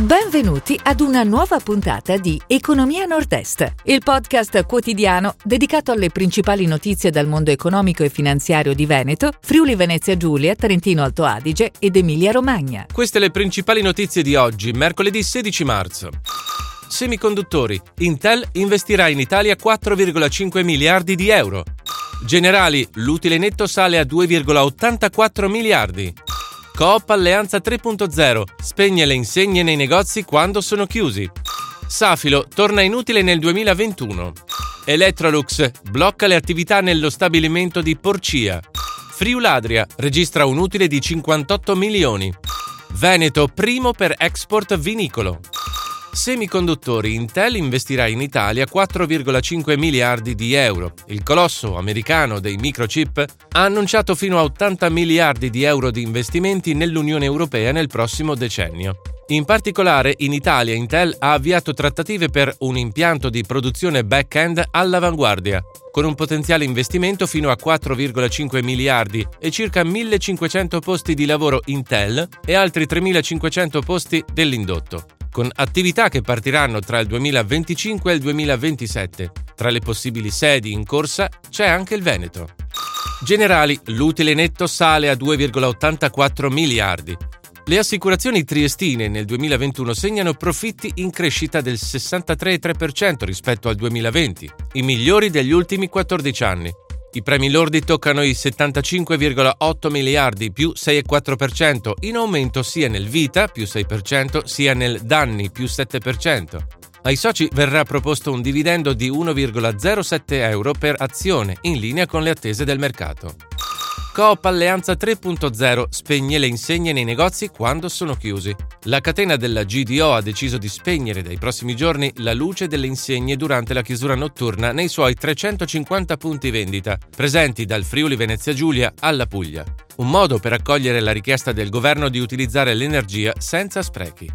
Benvenuti ad una nuova puntata di Economia Nord-Est, il podcast quotidiano dedicato alle principali notizie dal mondo economico e finanziario di Veneto, Friuli Venezia Giulia, Trentino Alto Adige ed Emilia Romagna. Queste le principali notizie di oggi, mercoledì 16 marzo. Semiconduttori. Intel investirà in Italia 4,5 miliardi di euro. Generali, l'utile netto sale a 2,84 miliardi. Coop Alleanza 3.0 spegne le insegne nei negozi quando sono chiusi. Safilo torna inutile nel 2021. Electrolux blocca le attività nello stabilimento di Porcia. Friuladria registra un utile di 58 milioni. Veneto primo per export vinicolo. Semiconduttori Intel investirà in Italia 4,5 miliardi di euro. Il colosso americano dei microchip ha annunciato fino a 80 miliardi di euro di investimenti nell'Unione Europea nel prossimo decennio. In particolare in Italia Intel ha avviato trattative per un impianto di produzione back-end all'avanguardia, con un potenziale investimento fino a 4,5 miliardi e circa 1500 posti di lavoro Intel e altri 3500 posti dell'indotto con attività che partiranno tra il 2025 e il 2027. Tra le possibili sedi in corsa c'è anche il Veneto. Generali, l'utile netto sale a 2,84 miliardi. Le assicurazioni triestine nel 2021 segnano profitti in crescita del 63,3% rispetto al 2020, i migliori degli ultimi 14 anni. I premi lordi toccano i 75,8 miliardi più 6,4%, in aumento sia nel vita più 6% sia nel danni più 7%. Ai soci verrà proposto un dividendo di 1,07 euro per azione, in linea con le attese del mercato. Coop Alleanza 3.0 spegne le insegne nei negozi quando sono chiusi. La catena della GDO ha deciso di spegnere dai prossimi giorni la luce delle insegne durante la chiusura notturna nei suoi 350 punti vendita, presenti dal Friuli Venezia Giulia alla Puglia. Un modo per accogliere la richiesta del governo di utilizzare l'energia senza sprechi.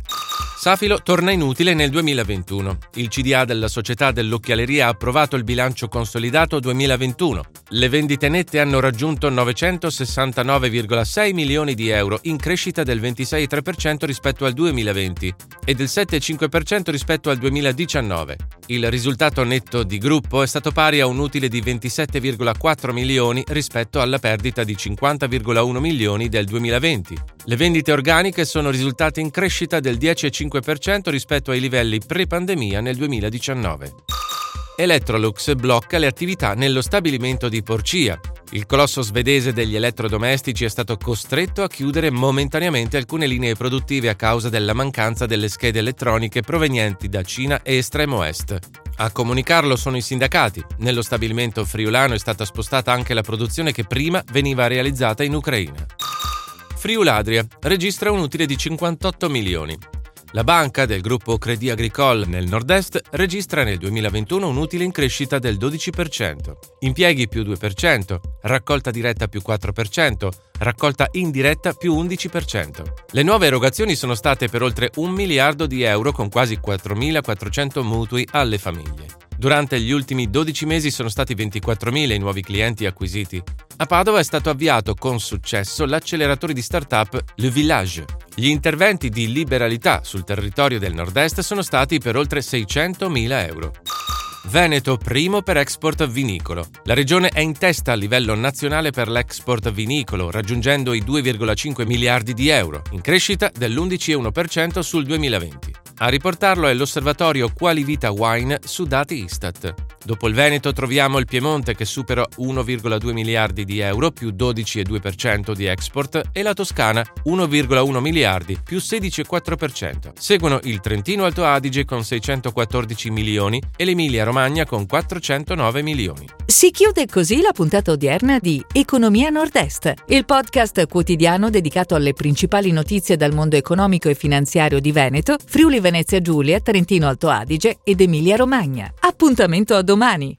Safilo torna inutile nel 2021. Il CDA della società dell'occhialeria ha approvato il bilancio consolidato 2021. Le vendite nette hanno raggiunto 969,6 milioni di euro, in crescita del 26,3% rispetto al 2020 e del 7,5% rispetto al 2019. Il risultato netto di gruppo è stato pari a un utile di 27,4 milioni rispetto alla perdita di 50,1 milioni del 2020. Le vendite organiche sono risultate in crescita del 10,5% rispetto ai livelli pre-pandemia nel 2019. Electrolux blocca le attività nello stabilimento di Porcia. Il colosso svedese degli elettrodomestici è stato costretto a chiudere momentaneamente alcune linee produttive a causa della mancanza delle schede elettroniche provenienti da Cina e estremo est. A comunicarlo sono i sindacati. Nello stabilimento friulano è stata spostata anche la produzione che prima veniva realizzata in Ucraina. Friuladria registra un utile di 58 milioni. La banca del gruppo Credit Agricole nel nord-est registra nel 2021 un utile in crescita del 12%, impieghi più 2%, raccolta diretta più 4%, raccolta indiretta più 11%. Le nuove erogazioni sono state per oltre un miliardo di euro con quasi 4.400 mutui alle famiglie. Durante gli ultimi 12 mesi sono stati 24.000 i nuovi clienti acquisiti. A Padova è stato avviato con successo l'acceleratore di startup Le Village. Gli interventi di liberalità sul territorio del nord-est sono stati per oltre 600.000 euro. Veneto primo per export vinicolo. La regione è in testa a livello nazionale per l'export vinicolo, raggiungendo i 2,5 miliardi di euro, in crescita dell'11,1% sul 2020. A riportarlo è l'osservatorio Quali Vita Wine su dati Istat. Dopo il Veneto troviamo il Piemonte che supera 1,2 miliardi di euro più 12,2% di export e la Toscana 1,1 miliardi più 16,4%. Seguono il Trentino Alto Adige con 614 milioni e l'Emilia Romagna con 409 milioni. Si chiude così la puntata odierna di Economia Nord-Est, il podcast quotidiano dedicato alle principali notizie dal mondo economico e finanziario di Veneto, Friuli Venezia Giulia, Trentino Alto Adige ed Emilia Romagna. Appuntamento a domani!